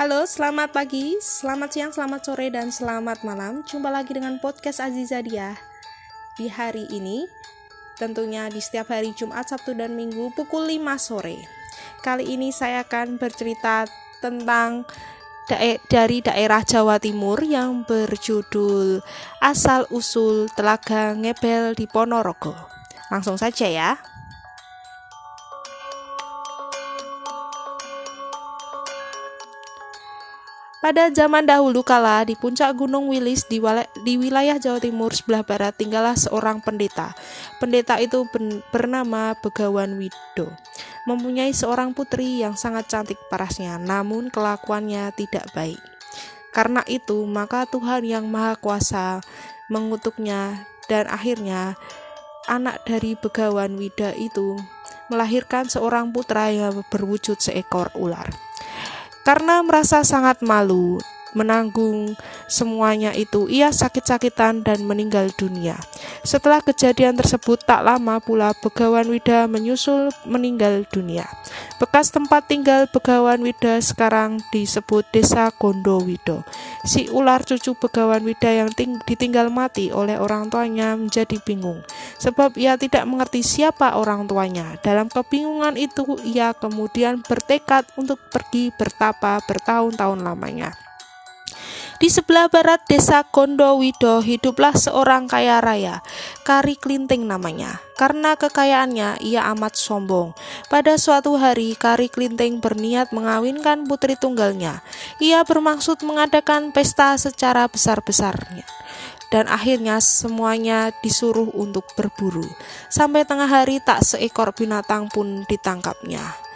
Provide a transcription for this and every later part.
selamat pagi, selamat siang, selamat sore, dan selamat malam. Jumpa lagi dengan podcast Aziza Dia di hari ini. Tentunya di setiap hari Jumat, Sabtu, dan Minggu pukul 5 sore. Kali ini saya akan bercerita tentang dae dari daerah Jawa Timur yang berjudul Asal Usul Telaga Ngebel di Ponorogo. Langsung saja ya. Pada zaman dahulu kala di puncak Gunung Wilis di, di wilayah Jawa Timur sebelah barat tinggallah seorang pendeta. Pendeta itu bernama Begawan Wido. Mempunyai seorang putri yang sangat cantik parasnya, namun kelakuannya tidak baik. Karena itu, maka Tuhan yang Maha Kuasa mengutuknya dan akhirnya anak dari Begawan Wida itu melahirkan seorang putra yang berwujud seekor ular. Karena merasa sangat malu menanggung semuanya itu, ia sakit-sakitan dan meninggal dunia. Setelah kejadian tersebut tak lama pula Begawan Wida menyusul meninggal dunia. Bekas tempat tinggal Begawan Wida sekarang disebut Desa Gondowido. Si ular cucu Begawan Wida yang ditinggal mati oleh orang tuanya menjadi bingung sebab ia tidak mengerti siapa orang tuanya. Dalam kebingungan itu ia kemudian bertekad untuk pergi bertapa bertahun-tahun lamanya. Di sebelah barat desa Gondowido hiduplah seorang kaya raya, Kari Klinting namanya. Karena kekayaannya, ia amat sombong. Pada suatu hari, Kari Klinting berniat mengawinkan putri tunggalnya. Ia bermaksud mengadakan pesta secara besar-besarnya dan akhirnya semuanya disuruh untuk berburu. Sampai tengah hari tak seekor binatang pun ditangkapnya.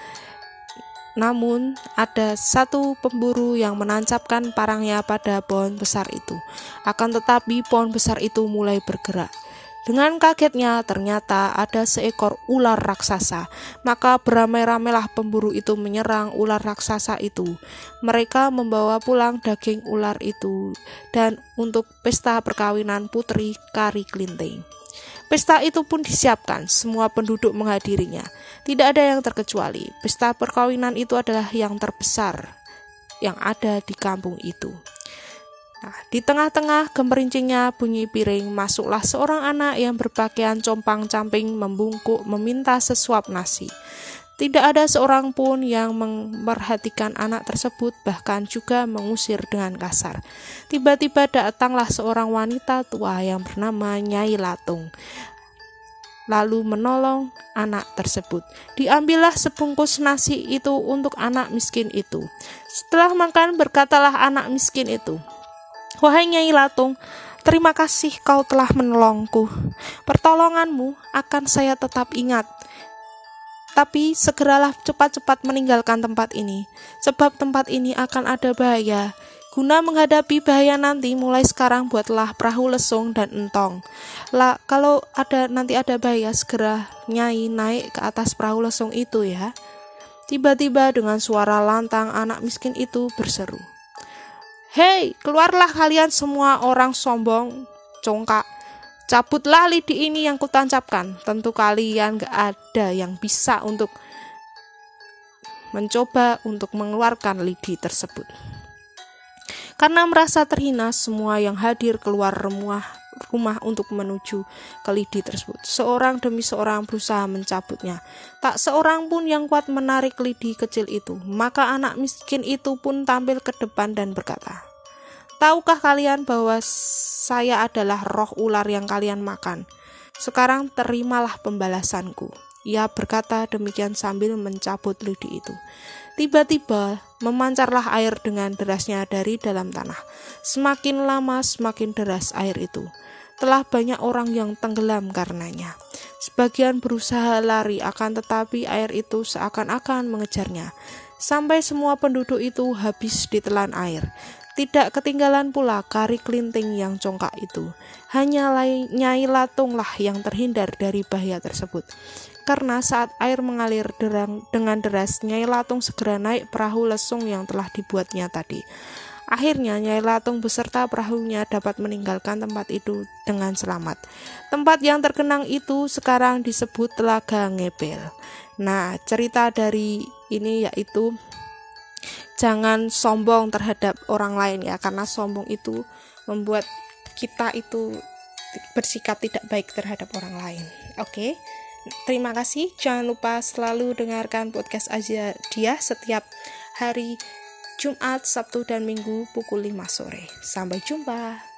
Namun, ada satu pemburu yang menancapkan parangnya pada pohon besar itu. Akan tetapi, pohon besar itu mulai bergerak. Dengan kagetnya, ternyata ada seekor ular raksasa. Maka beramai-ramailah pemburu itu menyerang ular raksasa itu. Mereka membawa pulang daging ular itu dan untuk pesta perkawinan putri Kari Klinting. Pesta itu pun disiapkan, semua penduduk menghadirinya. Tidak ada yang terkecuali. Pesta perkawinan itu adalah yang terbesar yang ada di kampung itu. Nah, di tengah-tengah gemerincingnya bunyi piring, masuklah seorang anak yang berpakaian compang-camping membungkuk meminta sesuap nasi. Tidak ada seorang pun yang memperhatikan anak tersebut, bahkan juga mengusir dengan kasar. Tiba-tiba datanglah seorang wanita tua yang bernama Nyai Latung lalu menolong anak tersebut. Diambillah sebungkus nasi itu untuk anak miskin itu. Setelah makan berkatalah anak miskin itu, Wahai Nyai Latung, terima kasih kau telah menolongku. Pertolonganmu akan saya tetap ingat. Tapi segeralah cepat-cepat meninggalkan tempat ini, sebab tempat ini akan ada bahaya. Guna menghadapi bahaya nanti, mulai sekarang buatlah perahu lesung dan entong. Lah, kalau ada nanti ada bahaya, segera nyai naik ke atas perahu lesung itu ya. Tiba-tiba dengan suara lantang anak miskin itu berseru. Hei, keluarlah kalian semua orang sombong, congkak. Cabutlah lidi ini yang kutancapkan. Tentu kalian gak ada yang bisa untuk mencoba untuk mengeluarkan lidi tersebut. Karena merasa terhina, semua yang hadir keluar rumah rumah untuk menuju ke lidi tersebut. Seorang demi seorang berusaha mencabutnya. Tak seorang pun yang kuat menarik lidi kecil itu. Maka anak miskin itu pun tampil ke depan dan berkata, Tahukah kalian bahwa saya adalah roh ular yang kalian makan? Sekarang terimalah pembalasanku. Ia berkata demikian sambil mencabut lidi itu. Tiba-tiba memancarlah air dengan derasnya dari dalam tanah. Semakin lama semakin deras air itu. Telah banyak orang yang tenggelam karenanya. Sebagian berusaha lari akan tetapi air itu seakan-akan mengejarnya. Sampai semua penduduk itu habis ditelan air. Tidak ketinggalan pula kari kelinting yang congkak itu. Hanya Nyai Latunglah yang terhindar dari bahaya tersebut. Karena saat air mengalir derang, dengan deras, Nyai Latung segera naik perahu lesung yang telah dibuatnya tadi. Akhirnya Nyai Latung beserta perahunya dapat meninggalkan tempat itu dengan selamat. Tempat yang terkenang itu sekarang disebut Telaga Ngebel. Nah, cerita dari ini yaitu jangan sombong terhadap orang lain ya karena sombong itu membuat kita itu bersikap tidak baik terhadap orang lain oke okay? terima kasih jangan lupa selalu dengarkan podcast aja dia setiap hari Jumat, Sabtu, dan Minggu pukul 5 sore. Sampai jumpa.